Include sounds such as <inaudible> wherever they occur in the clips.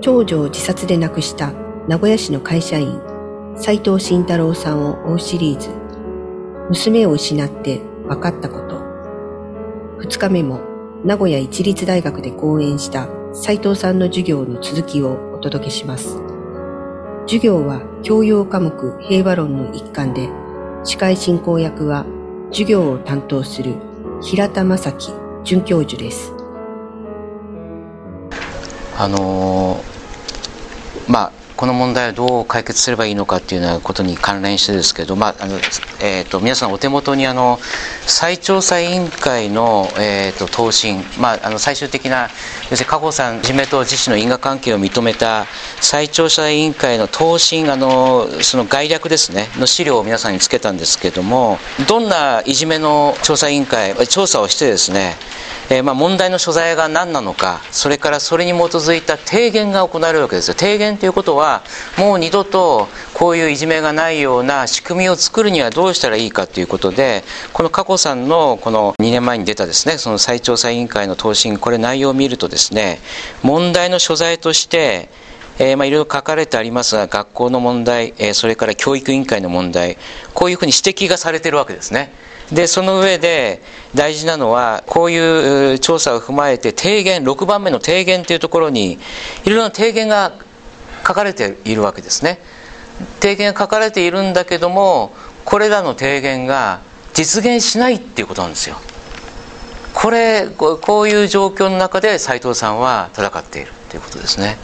長女を自殺で亡くした名古屋市の会社員斉藤慎太郎さんを追うシリーズ。娘を失って分かったこと。2日目も名古屋一律大学で講演した斉藤さんの授業の続きをお届けします。授業は教養科目平和論の一環で司会進行役は授業を担当する平田正樹准教授です。あのー、まあこの問題をどう解決すればいいのかっていうようなことに関連してですけど、まああのえーと、皆さんお手元にあの再調査委員会の、えーと、答申、まあ、あの最終的な要するに加護さんいじめと自治の因果関係を認めた再調査委員会の答申あのその概略ですねの資料を皆さんにつけたんですけどもどんないじめの調査委員会調査をしてですねえー、まあ問題の所在が何なのかそれからそれに基づいた提言が行われるわけですよ提言ということはもう二度とこういういじめがないような仕組みを作るにはどうしたらいいかということでこの佳子さんのこの2年前に出たですねその再調査委員会の答申これ内容を見るとですね問題の所在としてえ、まあいろいろ書かれてありますが学校の問題、えー、それから教育委員会の問題こういうふうに指摘がされてるわけですね。でその上で大事なのはこういう調査を踏まえて提言6番目の提言というところにいろいろな提言が書かれているわけですね。提言が書かれているんだけどもこれらの提言が実現しないっていうことなんですよ。これこういう状況の中で斉藤さんは戦っているということですね。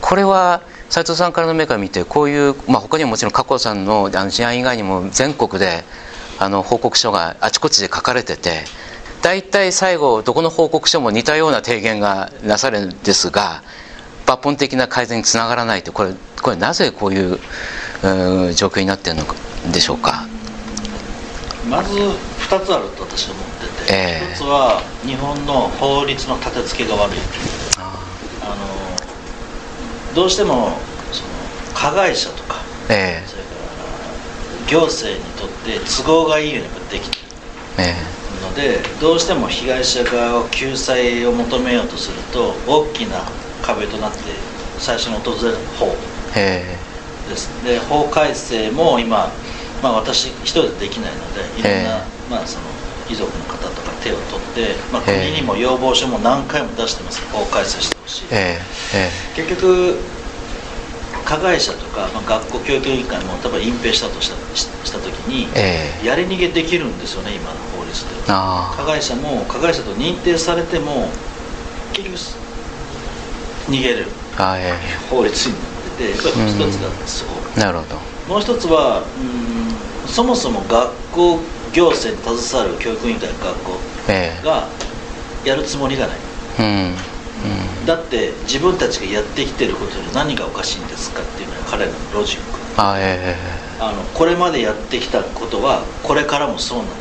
これは斉藤さんからの目から見てこういう、まあ、他にももちろん加藤さんの事案以外にも全国であの報告書があちこちで書かれてて大体最後どこの報告書も似たような提言がなされるんですが抜本的な改善につながらないとこれこれなぜこういうう状況になっているのでしょうか？まず2つあると私は思ってて、えー、1つは日本の法律の立て付けが悪いあのどうしてもその加害者とか、えー、行政にとって都合がいいようにできてるのでどうしても被害者側を救済を求めようとすると大きな壁となって最初に訪れる法です。で法改正も今、まあ、私一人でできないのでいろんな、まあ、その遺族の方とか手を取って、まあ、国にも要望書も何回も出してます。法改正してほしい。結局加害者とか、まあ、学校教育委員会も例えば隠蔽したとしたした時に、えー、やり逃げできるんですよね今の法律で加害者も加害者と認定されても結局逃げれる、えー、法律になっててこれ一つがそう、なるほど。もう一つはうんそもそも学校行政に携わる教育委員会の学校がやるつもりがない、うんだって自分たちがやってきてることで何がおかしいんですかっていうのは彼らのロジック。あ、えー、あのこれまでやってきたことはこれからもそうなんだ、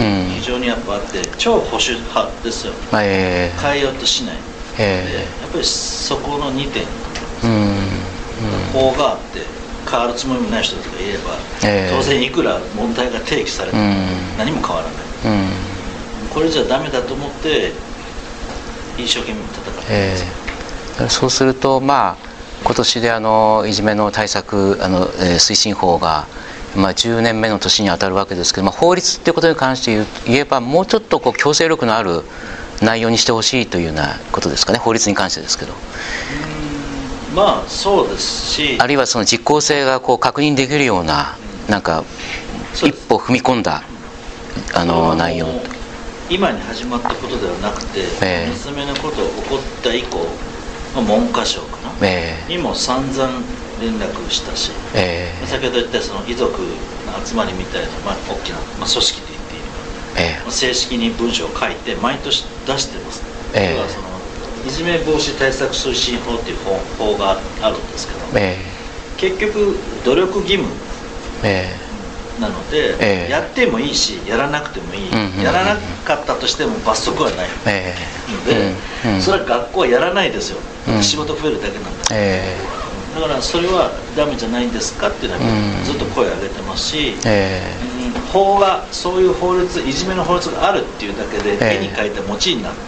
うん、非常にやっぱあって超保守派ですよ、えー、変えようとしない、えー、やっぱりそこの2点、うん、法があって変わるつもりもない人とかいれば、えー、当然いくら問題が提起されても何も変わらない、うん、これじゃダメだと思って一生懸命戦ってえー、そうするとまあ今年であのいじめの対策あの、えー、推進法が、まあ、10年目の年に当たるわけですけど、まあ、法律っていうことに関して言えばもうちょっとこう強制力のある内容にしてほしいというようなことですかね。法律に関してですけど。まあそうですし。あるいはその実効性がこう確認できるようななんか一歩踏み込んだあの内容今に始まったことではなくて、えー、娘のことが起こった以降、まあ、文科省かな、えー、にも散々連絡したし、えー、先ほど言ったその遺族の集まりみたいな、まあ、大きな、まあ、組織と言っていいのか、えー、正式に文書を書いて毎年出してます、えー、はそのいじめ防止対策推進法っていう法法があるんですけど、えー、結局努力義務、えーなので、えー、やってもいいしやらなくてもいい、うんうんうん、やらなかったとしても罰則はない。ので、うんうん、それは学校はやらないですよ、うん、仕事増えるだけなんだ、えー、だからそれはダメじゃないんですかっていうのはずっと声を上げてますし、えー、法がそういう法律いじめの法律があるっていうだけで絵に描いた餅になって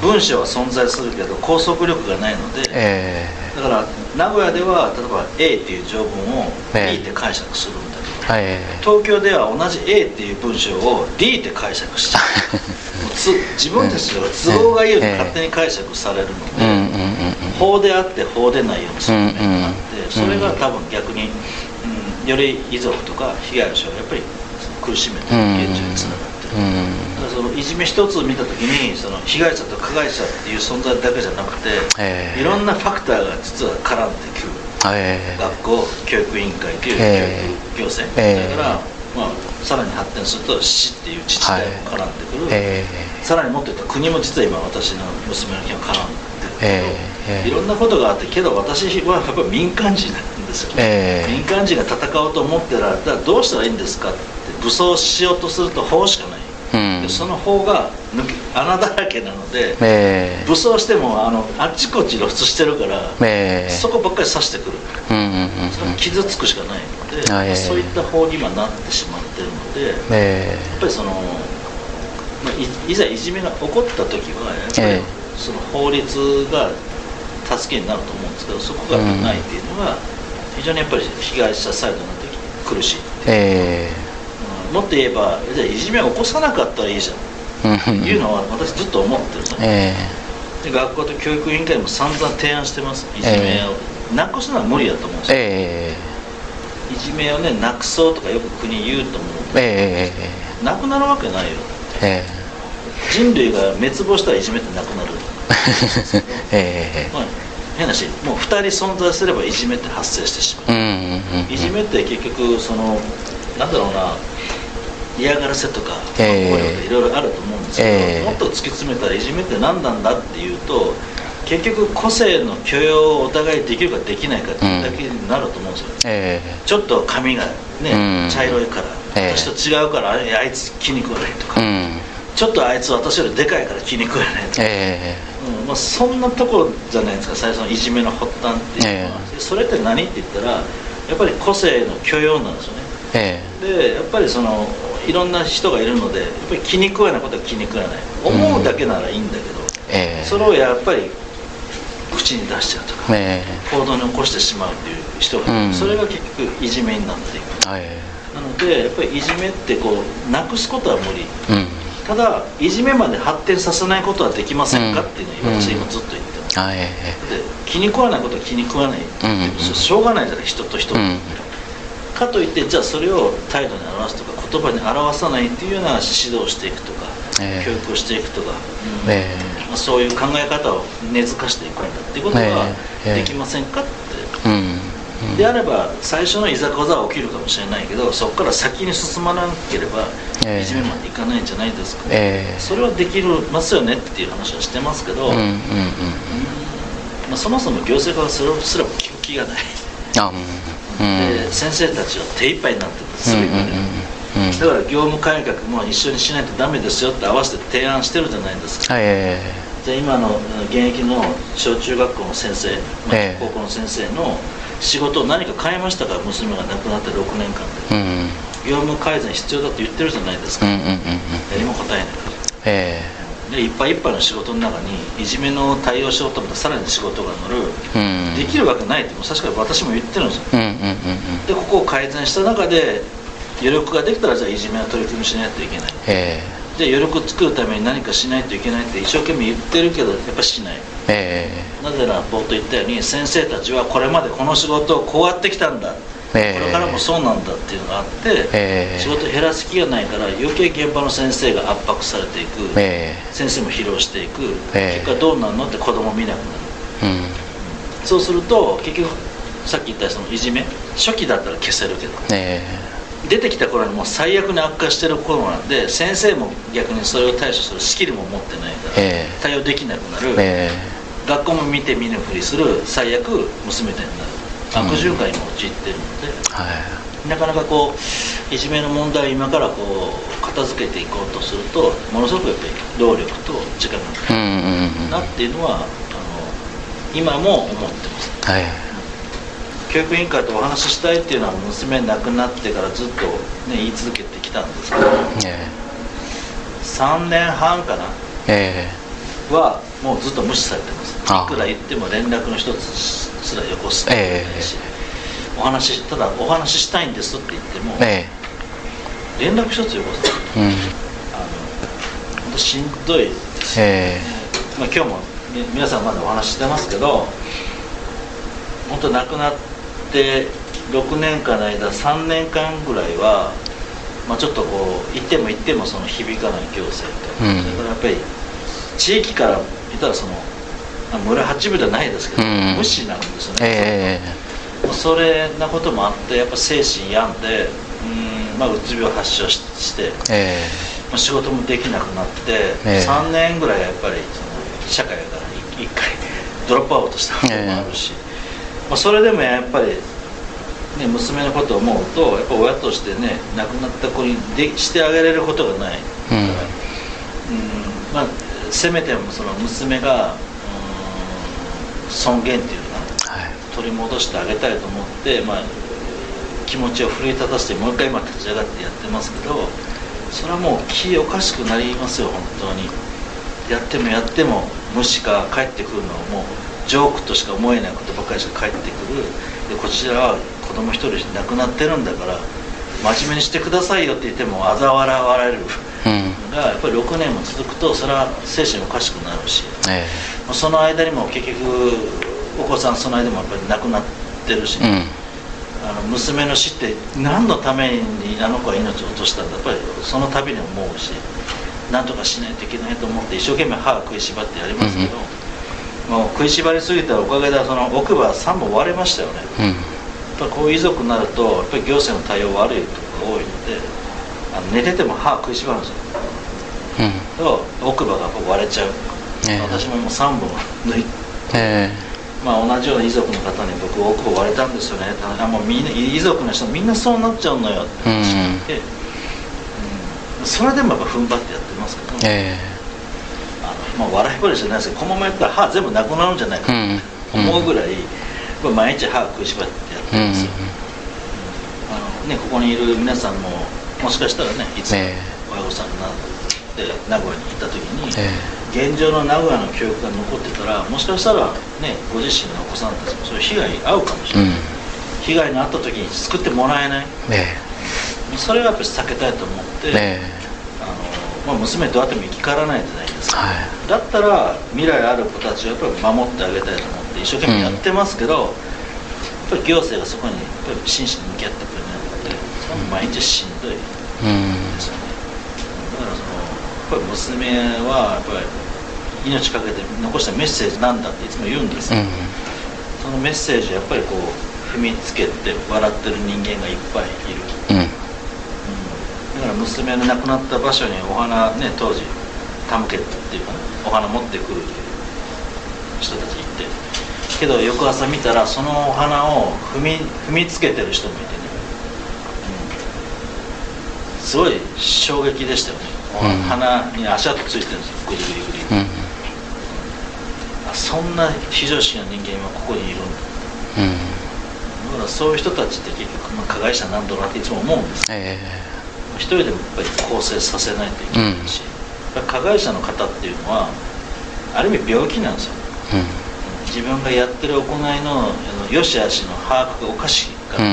文章は存在するけど拘束力がないので、えー、だから名古屋では例えば A っていう条文を B って解釈するんだけど、えー、東京では同じ A っていう文章を D って解釈しちゃ <laughs> う自分たちが都合がいいように勝手に解釈されるので、法であって法でないようにする面があって、それが多分逆に、うん、より遺族とか被害者をやっぱり苦しめてる現状につながってる、だからそのいじめ一つ見た時にその被害者と加害者っていう存在だけじゃなくて、いろんなファクターが実は絡んでくる、学校教育委員会という教育行政、それから、まあ、さらに発展すると市っていう自治体も絡んでくる、さらにもっと言うと国も実は今私の娘の件は絡んでえー、いろんなことがあってけど私はやっぱり民間人なんですよ、えー、民間人が戦おうと思ってられたらどうしたらいいんですかって武装しようとすると法しかない、うん、でその法が穴だらけなので、えー、武装してもあのあっちこっち露出してるから、えー、そこばっかり刺してくる、うんうんうん傷つくしかないので、えー、そういった法に今なってしまってるので、えー、やっぱりその、まあ、いいざいじめが起こった時はやっぱり、その法律が助けになると思うんですけどそこがないっていうのが非常にやっぱり被害者サイドになって苦し。いえ。ー、もっと言えばじゃあいじめを起こさなかったらいいじゃん。いうのは私ずっと思ってるえー、で学校と教育委員会も散々提案してます。いじめを、なくすのは無理だと思うんですよ、えー、いじめをねなくそうとかよく国言うと思うけど、えー、なくなるわけないよ、えー人類が滅亡したらいじめってなくなる。<laughs> えー、まあ、変なしもう2人存在すればいじめって発生してしまう,、いじめって結局そのなんだろうな嫌がらせとか、えー、いろいろあると思うんですけど、えー、もっと突き詰めたらいじめって何なんだっていうと結局個性の許容をお互いできるかできないかだけになると思うんですよ、えー、ちょっと髪がね、茶色いから、私と違うからあいつ気に食わないとか、ちょっとあいつ私よりでかいから気に食えないとか、えーうんまあ、そんなとこじゃないですか最初のいじめの発端っていうのは、えー、それって何って言ったらやっぱり個性の許容なんですよね、えー、でやっぱりそのいろんな人がいるのでやっぱり気に食わないことは気に食わない。思うだけならいいんだけど、うん、それをやっぱり口に出しちゃうとか、行動に起こしてしまうっていう人がうん、それが結局いじめになっていく、なのでやっぱりいじめってこうなくすことは無理、うん。ただいじめまで発展させないことはできませんか、っていうのを私今ずっと言ってます、で気に食わないことは気に食わない、しょうがないじゃない人と人と、かといってじゃあそれを態度に表すとか言葉に表さないっていうような指導をしていくとか、えー、教育をしていくとか、うん。えー、まあ、そういう考え方を根付かしていくんだっていうことはできませんかって、であれば最初のいざこざは起きるかもしれないけどそこから先に進まなければいじめまでいかないんじゃないですか、えー、それはできますよねっていう話はしてますけど、うんうんうんまあ、そもそも行政がそれすらも聞く気がない。あ、うん、で先生たちは手一杯になってますぐ言われる、だから業務改革も一緒にしないとダメですよって合わせて提案してるじゃないですか、えー、で今の現役の小中学校の先生、まあ、高校の先生の仕事を何か変えましたか？娘が亡くなって6年間で、うん、業務改善必要だと言ってるじゃないですか、うんうんうんうん、何も答えないから、えー、でいっぱいいっぱいの仕事の中にいじめの対応しようと思ったらさらに仕事が乗る、うん、できるわけないっても確かに私も言ってるんですよ、うんうんうんうん、でここを改善した中で余力ができたらじゃあいじめは取り組みしないといけない、え。ーで余力作るために何かしないといけないって一生懸命言ってるけどやっぱしない、え。ー、なぜなら冒頭言ったように先生たちはこれまでこの仕事をこうやってきたんだ、えー、これからもそうなんだっていうのがあって、えー、仕事減らす気がないから余計現場の先生が圧迫されていく、先生も疲労していく、結果どうなるのって子供見なくなる、うん、そうすると結局さっき言ったそのいじめ初期だったら消せるけど、出てきた頃にもう最悪に悪化してる頃なんで先生も逆にそれを対処するスキルも持ってないから対応できなくなる、えー、学校も見て見ぬふりする最悪娘たになる悪循環に陥ってるので、うんはい、なかなかこういじめの問題を今からこう片付けていこうとするとものすごくやっぱり労力と時間がかかるなっていうのはあの今も思ってます、はい。教育委員会とお話ししたいっていうのは娘亡くなってからずっと、ね、言い続けてきたんですけど、えー、3年半かな、えー、はもうずっと無視されてます。いくら言っても連絡の一つすらよこす。ってないし、え。ー、お話ただお話ししたいんですって言っても、えー、連絡一つよこす、うん、あの本当しんどいです、えー、まあ、今日も皆さんまだお話ししてますけど本当亡くなって6年間の間3年間ぐらいは、まあ、ちょっとこう言っても言ってもその響かない行政と、うん、それからやっぱり地域から言ったらその村八分じゃないですけど、うん、無視なんですね、えー、それなこともあってやっぱ精神病んでうん、まあ、うつ病発症して、えー、まあ、仕事もできなくなって、えー、3年ぐらいやっぱりその社会から一回ドロップアウトしたこともあるし、えー、まあ、それでもやっぱりね、娘のことを思うとやっぱ親としてね亡くなった子にでしてあげれることがない、うん、うんまあ、せめてもその娘が尊厳っていうのかな、はい、取り戻してあげたいと思って、まあ、気持ちを奮い立たせてもう一回今立ち上がってやってますけどそれはもう気おかしくなりますよ本当に。やってもやっても無視か帰ってくるのはもうジョークとしか思えないことばかりしか帰ってくる。でこちらは子供一人亡くなってるんだから真面目にしてくださいよって言っても嘲笑われる、うん、がやっぱり6年も続くとそれは精神おかしくなるし、えー、その間にも結局お子さんその間もやっぱり亡くなってるし、ね、うん、あの娘の死って何のためにあの子は命を落としたんだ。やっぱりその度に思うし何とかしないといけないと思って一生懸命歯を食いしばってやりますけど、うん、もう食いしばりすぎたおかげでその奥歯3本割れましたよね、ぱこういう遺族になるとやっぱり行政の対応悪いとこが多いのであの寝てても歯食いしばるんですよ、うん、奥歯が割れちゃう、えー、私ももう3本抜いて、えー、まあ、同じような遺族の方に僕奥歯割れたんですよね。あもうみんな遺族の人みんなそうなっちゃうのよ。って話て、うんうん、それでもやっぱ踏ん張ってやってますけど、えー、あのまあ、笑い話じゃないですけどこのままやったら歯全部なくなるんじゃないかと思うぐらい、うん、毎日歯食いしばってやってるんですよ、あのね、ここにいる皆さんももしかしたらねいつも親御さんになって名古屋に行った時に、現状の名古屋の教育が残ってたらもしかしたらねご自身のお子さんたちもそういう被害に遭うかもしれない、うん、被害に遭った時に作ってもらえない、ね、それはやっぱり避けたいと思って、ね、あのまあ、娘どうやっても生き返らないじゃないですか、はい、だったら未来ある子たちをやっぱり守ってあげたいと思一生懸命やってますけど、うん、やっぱり行政がそこにやっぱり真摯に向き合ってくれないのでそれ毎日しんどいですよね、だからそのやっぱり娘はやっぱり命かけて残したメッセージなんだっていつも言うんですけど、うん、そのメッセージやっぱりこう踏みつけて笑ってる人間がいっぱいいる、うん、うん、だから娘の亡くなった場所にお花ね当時手向けっていうかねお花持ってくる人たちいてけど翌朝見たらそのお花を踏み踏みつけてる人もいてね。すごい衝撃でしたよね、うん、鼻に足跡ついてるんですよ。グリグリグリ、うん、そんな非常識な人間はここにいるんだ、うん、だからそういう人たちって結局、まあ、加害者なんだろうなっていつも思うんです、えー、一人でもやっぱり構成させないといけないし、うん、加害者の方っていうのはある意味病気なんですよ、自分がやってる行いの良し悪しの把握がおかしいから、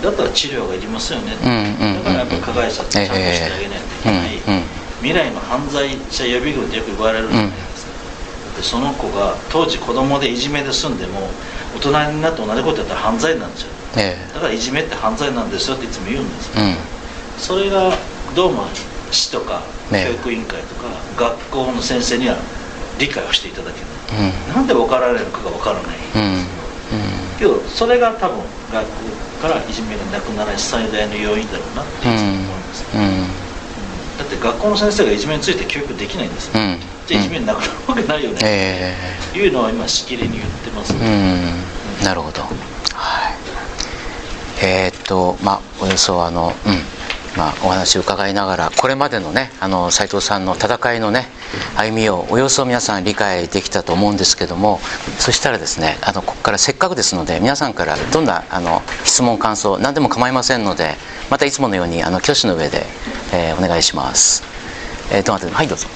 だったら治療がいりますよね、だからやっぱり加害者ってちゃんとしてあげないといけない、未来の犯罪者予備軍ってよく言われるじゃないですか、でその子が当時子供でいじめで済んでも大人になって同じことやったら犯罪なんですよ、だからいじめって犯罪なんですよっていつも言うんですよ、それがどうも市とか教育委員会とか学校の先生には理解をしていただけない、うん、なんで分かられるかが分からない。ん。ですけど、うん、けどそれが多分学校からいじめがなくならない最大の要因だろうなっていつも思います、うん。うん、だって学校の先生がいじめについて教育できないんです。よ、うん、じゃあいじめなくなるわけないよね、えー、いうのは今しきりに言ってます、ね、なるほど。はい。えー、っとまあおよそあのうんまあ、お話を伺いながらこれまでのねあの斉藤さんの戦いのね歩みをおよそ皆さん理解できたと思うんですけどもそしたらですねあのここからせっかくですので皆さんからどんなあの質問感想何でも構いませんのでまたいつものようにあの挙手の上で、えー、お願いします。えー、とはいどうぞ。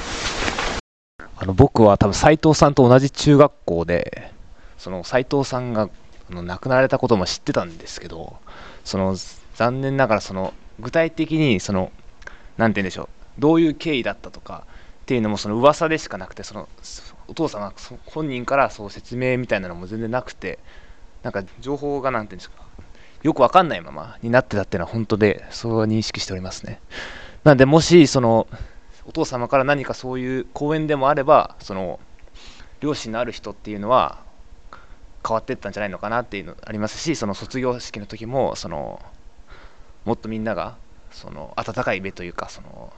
あの僕は多分斉藤さんと同じ中学校でその斉藤さんが亡くなられたことも知ってたんですけどその残念ながらその具体的にその何て言うんでしょうどういう経緯だったとかっていうのもその噂でしかなくてそのお父様本人からそう説明みたいなのも全然なくてなんか情報が何て言うんですかよくわかんないままになってたっていうのは本当でそう認識しておりますね。なんでもしそのお父様から何かそういう講演でもあればその両親のある人っていうのは変わっていったんじゃないのかなっていうのありますしその卒業式の時もそのもっとみんながその温かい目というかその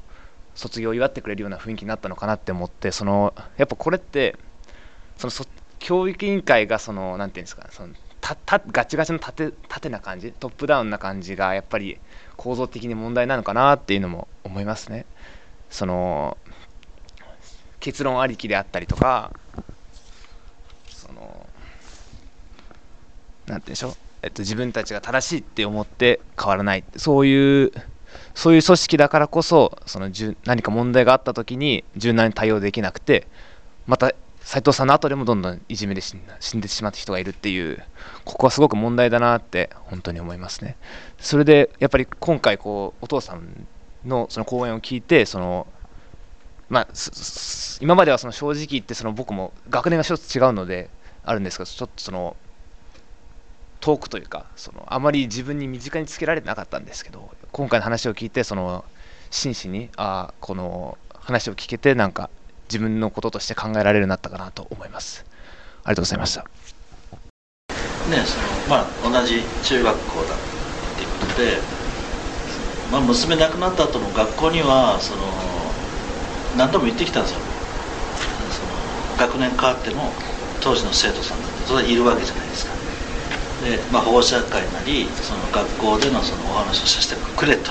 卒業を祝ってくれるような雰囲気になったのかなって思ってそのやっぱこれってその教育委員会がその何て言うんですかそのたたガチガチの縦縦な感じトップダウンな感じがやっぱり構造的に問題なのかなっていうのも思いますね。その結論ありきであったりとかその何て言うんでしょう、えっと、自分たちが正しいって思って変わらない。そういうそういう組織だからこそその何か問題があった時に柔軟に対応できなくてまた斉藤さんの後でもどんどんいじめで死んでしまった人がいるっていうここはすごく問題だなって本当に思いますね。それでやっぱり今回こうお父さんのその講演を聞いてそのまあ、今まではその正直言ってその僕も学年が一つ違うのであるんですけどちょっとその遠くというかそのあまり自分に身近につけられてなかったんですけど今回の話を聞いてその真摯にあこの話を聞けてなんか自分のこととして考えられるようになったかなと思います。ありがとうございました。ねそのまあ同じ中学校だ。っていうことで、まあ、娘亡くなった後も学校にはその何度も言ってきたんですよ。その学年変わっても当時の生徒さんだってそれはいるわけじゃないですか。で、まあ、保護者会なりその学校でのそのお話をさせてくれと。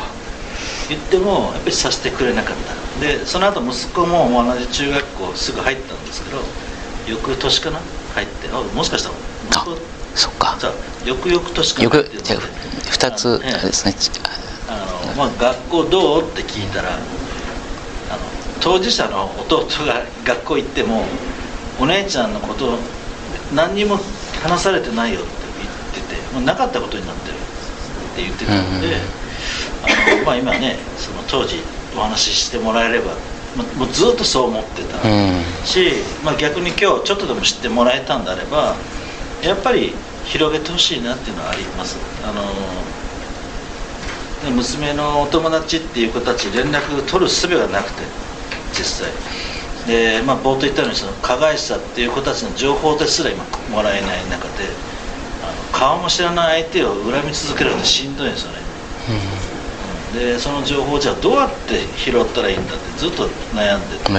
言ってもやっぱりさせてくれなかった。でその後息子も同じ中学校すぐ入ったんですけど翌年かな？入ってあもしかしたら息子そっか。翌々年かな？よく2つですね。あの、まあ、学校どう？って聞いたらあの当事者の弟が学校行ってもお姉ちゃんのこと何にも話されてないよもうなかったことになってるって言ってたので、あのまあ、今ねその当時お話ししてもらえればもうずっとそう思ってたし、まあ、逆に今日ちょっとでも知ってもらえたんであればやっぱり広げてほしいなっていうのはあります。あの娘のお友達っていう子たち連絡取る術がなくて実際。で、まあ、冒頭言ったようにその加害者っていう子たちの情報ですら今もらえない中で顔も知らない相手を恨み続けるのしんどいんですよね、うん、でその情報をじゃあどうやって拾ったらいいんだってずっと悩んでて、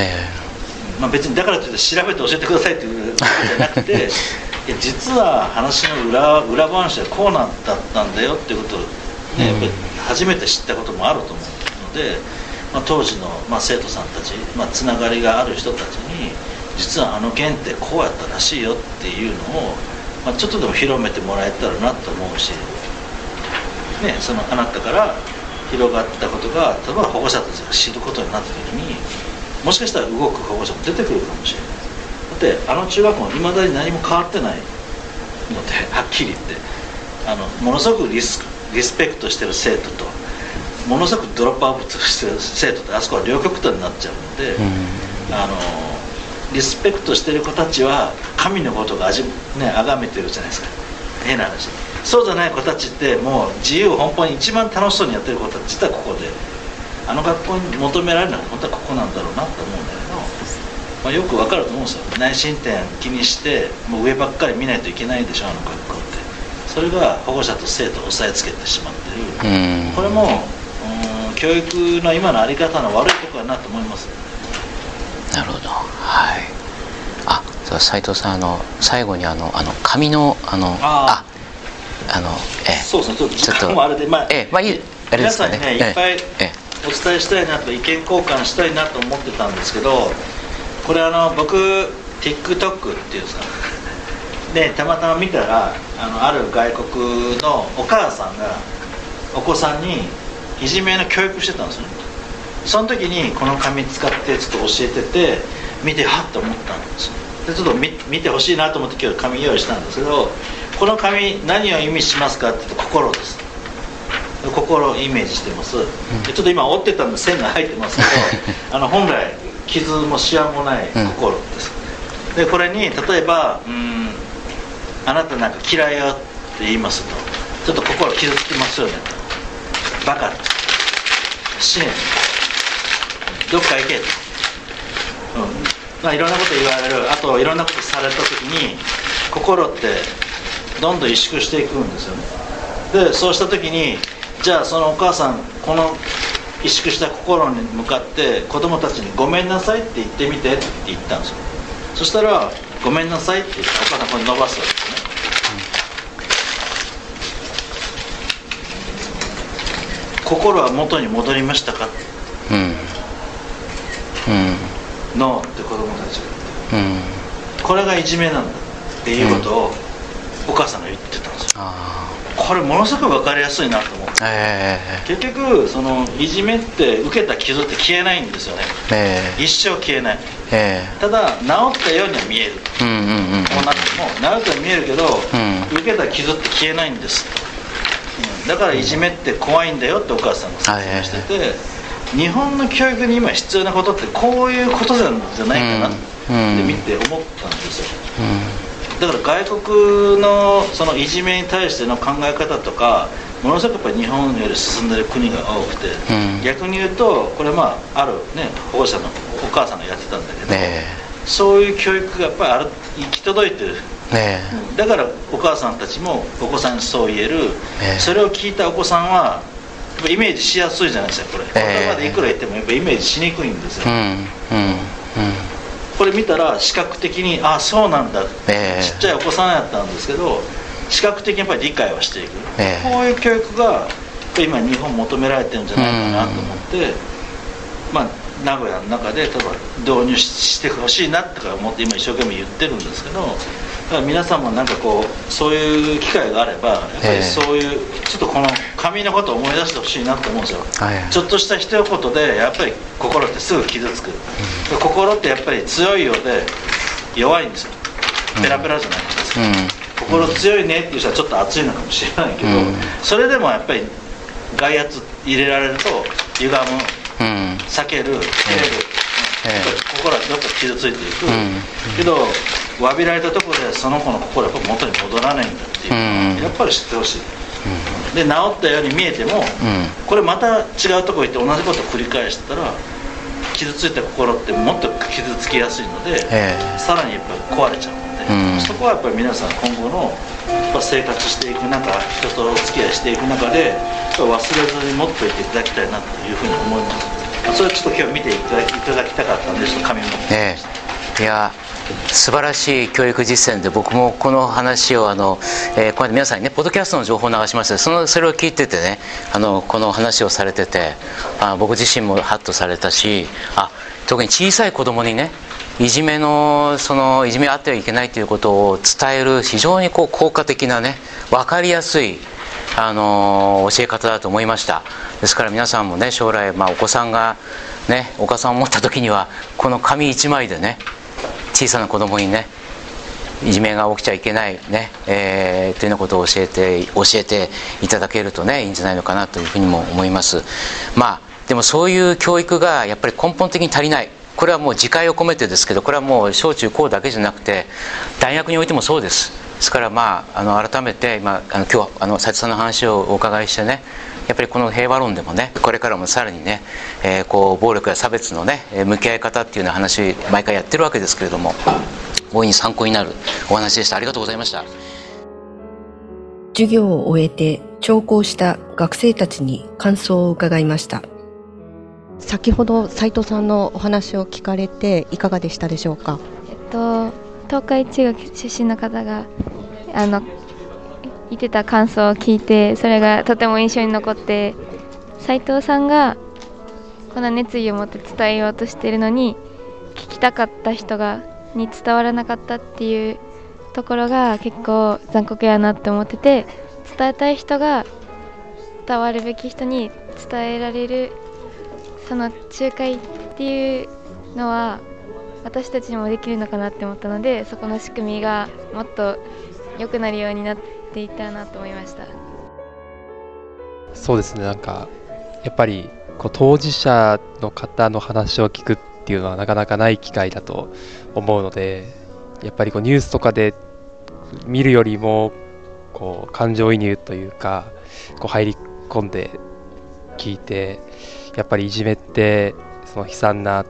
まあ、別にだからといって調べて教えてくださいっていうことじゃなくて <laughs> いや実は話の裏裏話はこうなんだったんだよっていうことをね、やっぱり初めて知ったこともあると思うので、まあ、当時の、まあ、生徒さんたち、まあ、つながりがある人たちに実はあの件ってこうやったらしいよっていうのを、まあ、ちょっとでも広めてもらえたらなと思うし、ね、そのあなたから広がったことが例えば保護者たちが知ることになった時にもしかしたら動く保護者も出てくるかもしれない。だってあの中学校いまだに何も変わってないのではっきり言って。あのものすごくリスクリスペクトしてる生徒とものすごくドロップアウトしてる生徒とあそこは両極端になっちゃうので、うん、あのリスペクトしてる子たちは神のことがあじ、ね、崇めてるじゃないですか。変な話。そうじゃない子たちってもう自由奔放に一番楽しそうにやってる子たち実はここで。あの学校に求められるのは本当はここなんだろうなと思うんだけど、まあ、よくわかると思うんですよ。内申点気にしてもう上ばっかり見ないといけないでしょあの学校って。それが保護者と生徒を押さえつけてしまってる。これも教育の今の在り方の悪いところだなと思いますなるほど。はい。あ斉藤さんあの最後にあのあの紙のあのああのえそうですねちょっともあれでまあえまあいいあれですかね、ね、いっぱいお伝えしたいなと意見交換したいなと思ってたんですけどこれあの僕 TikTok っていうんですかでたまたま見たらあのある外国のお母さんがお子さんにいじめの教育してたんですよねその時にこの紙使ってちょっと教えてて見てはっと思ったんですでちょっと見見てほしいなと思って今日紙用意したんですけどこの紙何を意味しますかっていうと心です。心をイメージしてます、うん、ちょっと今折ってたんで線が入ってますけど <laughs> あの本来傷もしわもない心です、うん、でこれに例えばうんあなたなんか嫌いよって言いますとちょっと心傷つきますよねバカ。死ねどっか行け。と、うん。まあ、いろんなこと言われる。あといろんなことされた時に心ってどんどん萎縮していくんですよね。でそうした時にじゃあそのお母さんこの萎縮した心に向かって子供たちに「ごめんなさい」って言ってみてって言ったんですよ。そしたら「ごめんなさい」って言ってお母さんこれ伸ばすわけですね、うん、心は元に戻りましたか、うん、ノーって子供たちが言って、うん、これがいじめなんだっていうことをお母さんが言ってたんですよ、これものすごく分かりやすいなと思って、えー、結局そのいじめって受けた傷って消えないんですよね、えー、一生消えない、えー、ただ治ったようには見える、うんうんうん、こうなっても治ったように見えるけど、うん、受けた傷って消えないんです、うん、だからいじめって怖いんだよってお母さんが説明してて、日本の教育に今必要なことってこういうことなんじゃないかなって見て思ったんですよ、だから外国のそのいじめに対しての考え方とかものすごくやっぱり日本より進んでる国が多くて、うん、逆に言うとこれまああるね保護者のお母さんがやってたんだけど、ね、そういう教育がやっぱりある行き届いてる、ね、だからお母さんたちもお子さんにそう言える、ね、それを聞いたお子さんはイメージしやすいじゃないですかこれ。言葉でいくら言ってもやっぱイメージしにくいんですよ、うんうんうん、これ見たら視覚的にあそうなんだ、えー、ちっちゃいお子さんやったんですけど視覚的にやっぱり理解はしていく、えー、こういう教育が今日本求められてるんじゃないかなと思って、まあ名古屋の中で例えば導入してほしいなとか思って今一生懸命言ってるんですけど皆さんもなんかこうそういう機会があればやっぱりそういう、ちょっとこの紙のことを思い出してほしいなと思うんですよ、はい、ちょっとした一言でやっぱり心ってすぐ傷つく、うん、心ってやっぱり強いようで弱いんですよ。ペラペラじゃないですか、うん、心強いねっていう人はちょっと熱いのかもしれないけど、うん、それでもやっぱり外圧入れられると歪む、避ける切れる、心はどっか傷ついていく、けど詫びられたところでその子の心はやっぱ元に戻らないんだっていう、やっぱり知ってほしい、で治ったように見えても、これまた違うとこ行って同じことを繰り返したら傷ついた心ってもっと傷つきやすいので、さらにやっぱり壊れちゃうので、そこはやっぱり皆さん今後の生活していく中人とお付き合いしていく中で忘れずに持っておいていただきたいなというふうに思います。それはちょっと今日見ていただきたかったんでちょっと紙を持ってきました、いや素晴らしい教育実践で僕もこの話をあの、えー、こうやって皆さんにねポッドキャストの情報を流しました。そのそれを聞いててねあのこの話をされててあ僕自身もハッとされたしあ特に小さい子供にねいじめのそのいじめあってはいけないということを伝える非常にこう効果的なね分かりやすいあの教え方だと思いました。ですから皆さんもね将来、まあ、お子さんがねお母さんを持った時にはこの紙一枚でね小さな子供にねいじめが起きちゃいけないね、えー、というようなことを教えて教えていただけるとねいいんじゃないのかなというふうにも思います。まあでもそういう教育がやっぱり根本的に足りない。これはもう自戒を込めてですけどこれはもう小中高だけじゃなくて大学においてもそうです。ですからまああの改めて今あの今日あの斉藤さんの話をお伺いしてねやっぱりこの平和論でもねこれからもさらにね、えー、こう暴力や差別のね向き合い方っていうような話毎回やってるわけですけれども大いに参考になるお話でした。ありがとうございました。授業を終えて聴講した学生たちに感想を伺いました。先ほど斉藤さんのお話を聞かれていかがでしたでしょうか？えっと東海中学出身の方があの言ってた感想を聞いてそれがとても印象に残って斉藤さんがこんな熱意を持って伝えようとしてるのに聞きたかった人がに伝わらなかったっていうところが結構残酷やなって思ってて伝えたい人が伝わるべき人に伝えられるその仲介っていうのは私たちにもできるのかなって思ったのでそこの仕組みがもっと良くなるようになっていたなと思いました。そうですね。なんかやっぱりこう当事者の方の話を聞くっていうのはなかなかない機会だと思うのでやっぱりこうニュースとかで見るよりもこう感情移入というかこう入り込んで聞いてやっぱりいじめってその悲惨な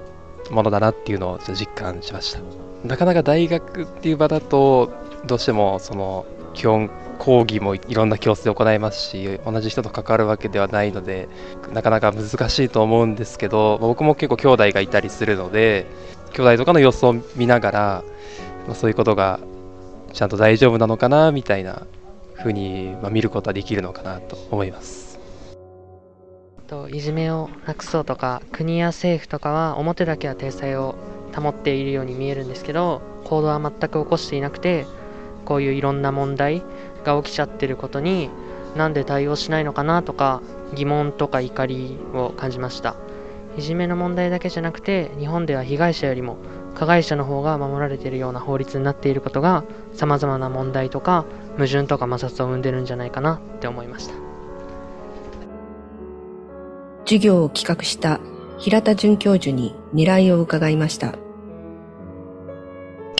ものだなっていうのを実感しました。なかなか大学っていう場だとどうしてもその基本講義もいろんな教室で行いますし同じ人と関わるわけではないのでなかなか難しいと思うんですけど僕も結構兄弟がいたりするので兄弟とかの様子を見ながらそういうことがちゃんと大丈夫なのかなみたいな風に、ま見ることはできるのかなと思います。といじめをなくそうとか国や政府とかは表だけは体裁を保っているように見えるんですけど行動は全く起こしていなくてこういういろんな問題が起きちゃってることになんで対応しないのかなとか疑問とか怒りを感じました。いじめの問題だけじゃなくて日本では被害者よりも加害者の方が守られているような法律になっていることがさまざまな問題とか矛盾とか摩擦を生んでるんじゃないかなって思いました。授業を企画した平田准教授に狙いを伺いました。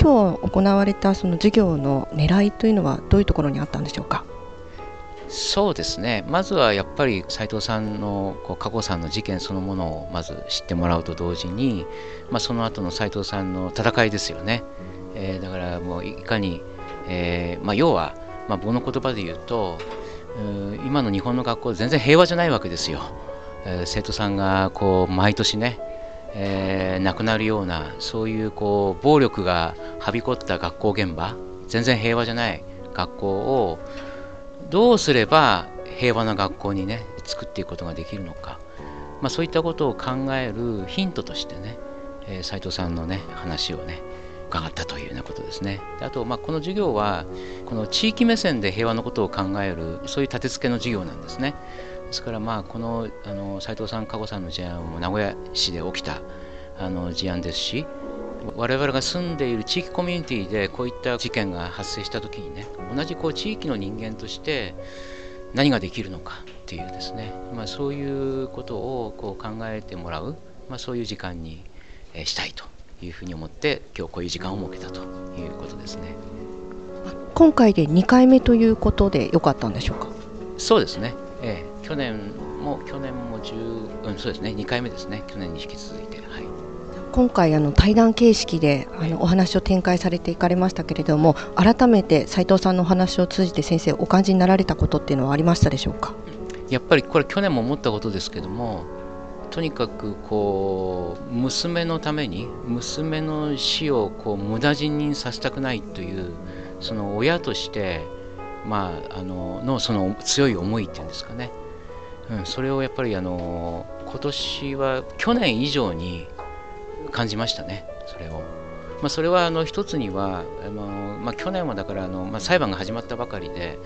今日行われたその授業の狙いというのはどういうところにあったんでしょうか？そうですね。まずはやっぱり斉藤さんのこう過去さんの事件そのものをまず知ってもらうと同時に、まあ、その後の斉藤さんの戦いですよね、えー、だからもういかに、えーまあ、要は、まあ、僕の言葉で言うと今の日本の学校全然平和じゃないわけですよ、えー、生徒さんがこう毎年ねえー、亡くなるようなそういうこう暴力がはびこった学校現場全然平和じゃない学校をどうすれば平和な学校にね作っていくことができるのか、まあ、そういったことを考えるヒントとしてね、えー、藤さんのね話をね伺ったというようなことですね。あと、まあ、この授業はこの地域目線で平和のことを考えるそういう立て付けの授業なんですね。ですからまあこのあの斉藤さん、加護さんの事案も名古屋市で起きたあの事案ですし我々が住んでいる地域コミュニティでこういった事件が発生した時にね同じこう地域の人間として何ができるのかっていうですね、まあ、そういうことをこう考えてもらう、まあ、そういう時間にしたいというふうに思って今日こういう時間を設けたということですね。今回で2回目ということでよかったんでしょうか？そうですね、ええ、去年も去年も10、うん、そうですね。2回目ですね。去年に引き続いて。はい。今回あの対談形式であのお話を展開されていかれましたけれども改めて斉藤さんのお話を通じて先生お感じになられたことっていうのはありましたでしょうか？やっぱりこれ去年も思ったことですけどもとにかくこう娘のために娘の死をこう無駄死にさせたくないというその親としてまあ、あののその強い思いっていうんですかね、うん、それをやっぱりあの今年は去年以上に感じましたね、それを。まあ、それはあの一つには、あのまあ、去年はだからあの、まあ、裁判が始まったばかりで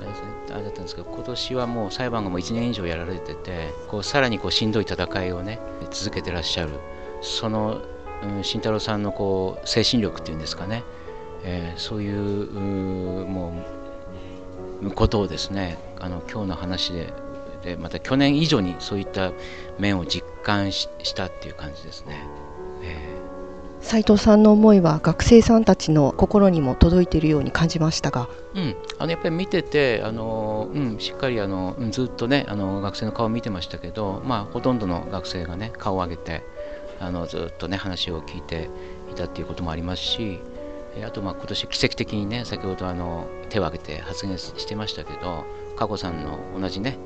あれ,、だったんですけど今年はもう裁判がもう1年以上やられててこうさらにこうしんどい戦いをね続けてらっしゃるその、うん、慎太郎さんのこう精神力っていうんですかね、えー、そういうもうことをですねあの今日の話ででまた去年以上にそういった面を実感したっていう感じですね。斉藤さんの思いは学生さんたちの心にも届いているように感じましたが、うん、あのやっぱり見ててあの、うん、しっかりあの、ずっとねあの学生の顔を見てましたけど、まあ、ほとんどの学生がね顔を上げてあのずっとね話を聞いていたっていうこともありますしあとまあ今年奇跡的にね先ほどあの手を挙げて発言してましたけど佳子さんの同じね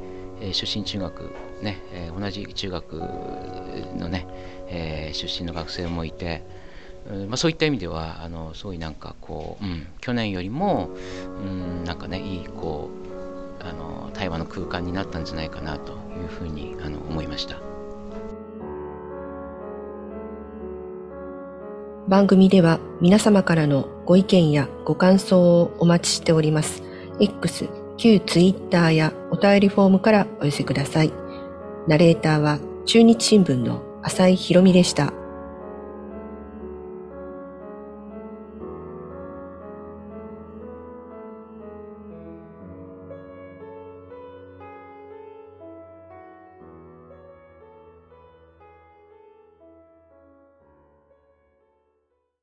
出身中学ね同じ中学のね、え、出身の学生もいてまあ、そういった意味ではあのすごいなんかこう、うん、去年よりも、うん、なんかねいいこうあの対話の空間になったんじゃないかなというふうにあの思いました。番組では皆様からのご意見やご感想をお待ちしております。X 旧ツイッターやお便りフォームからお寄せくださいナレーターは中日新聞の浅井博美でした。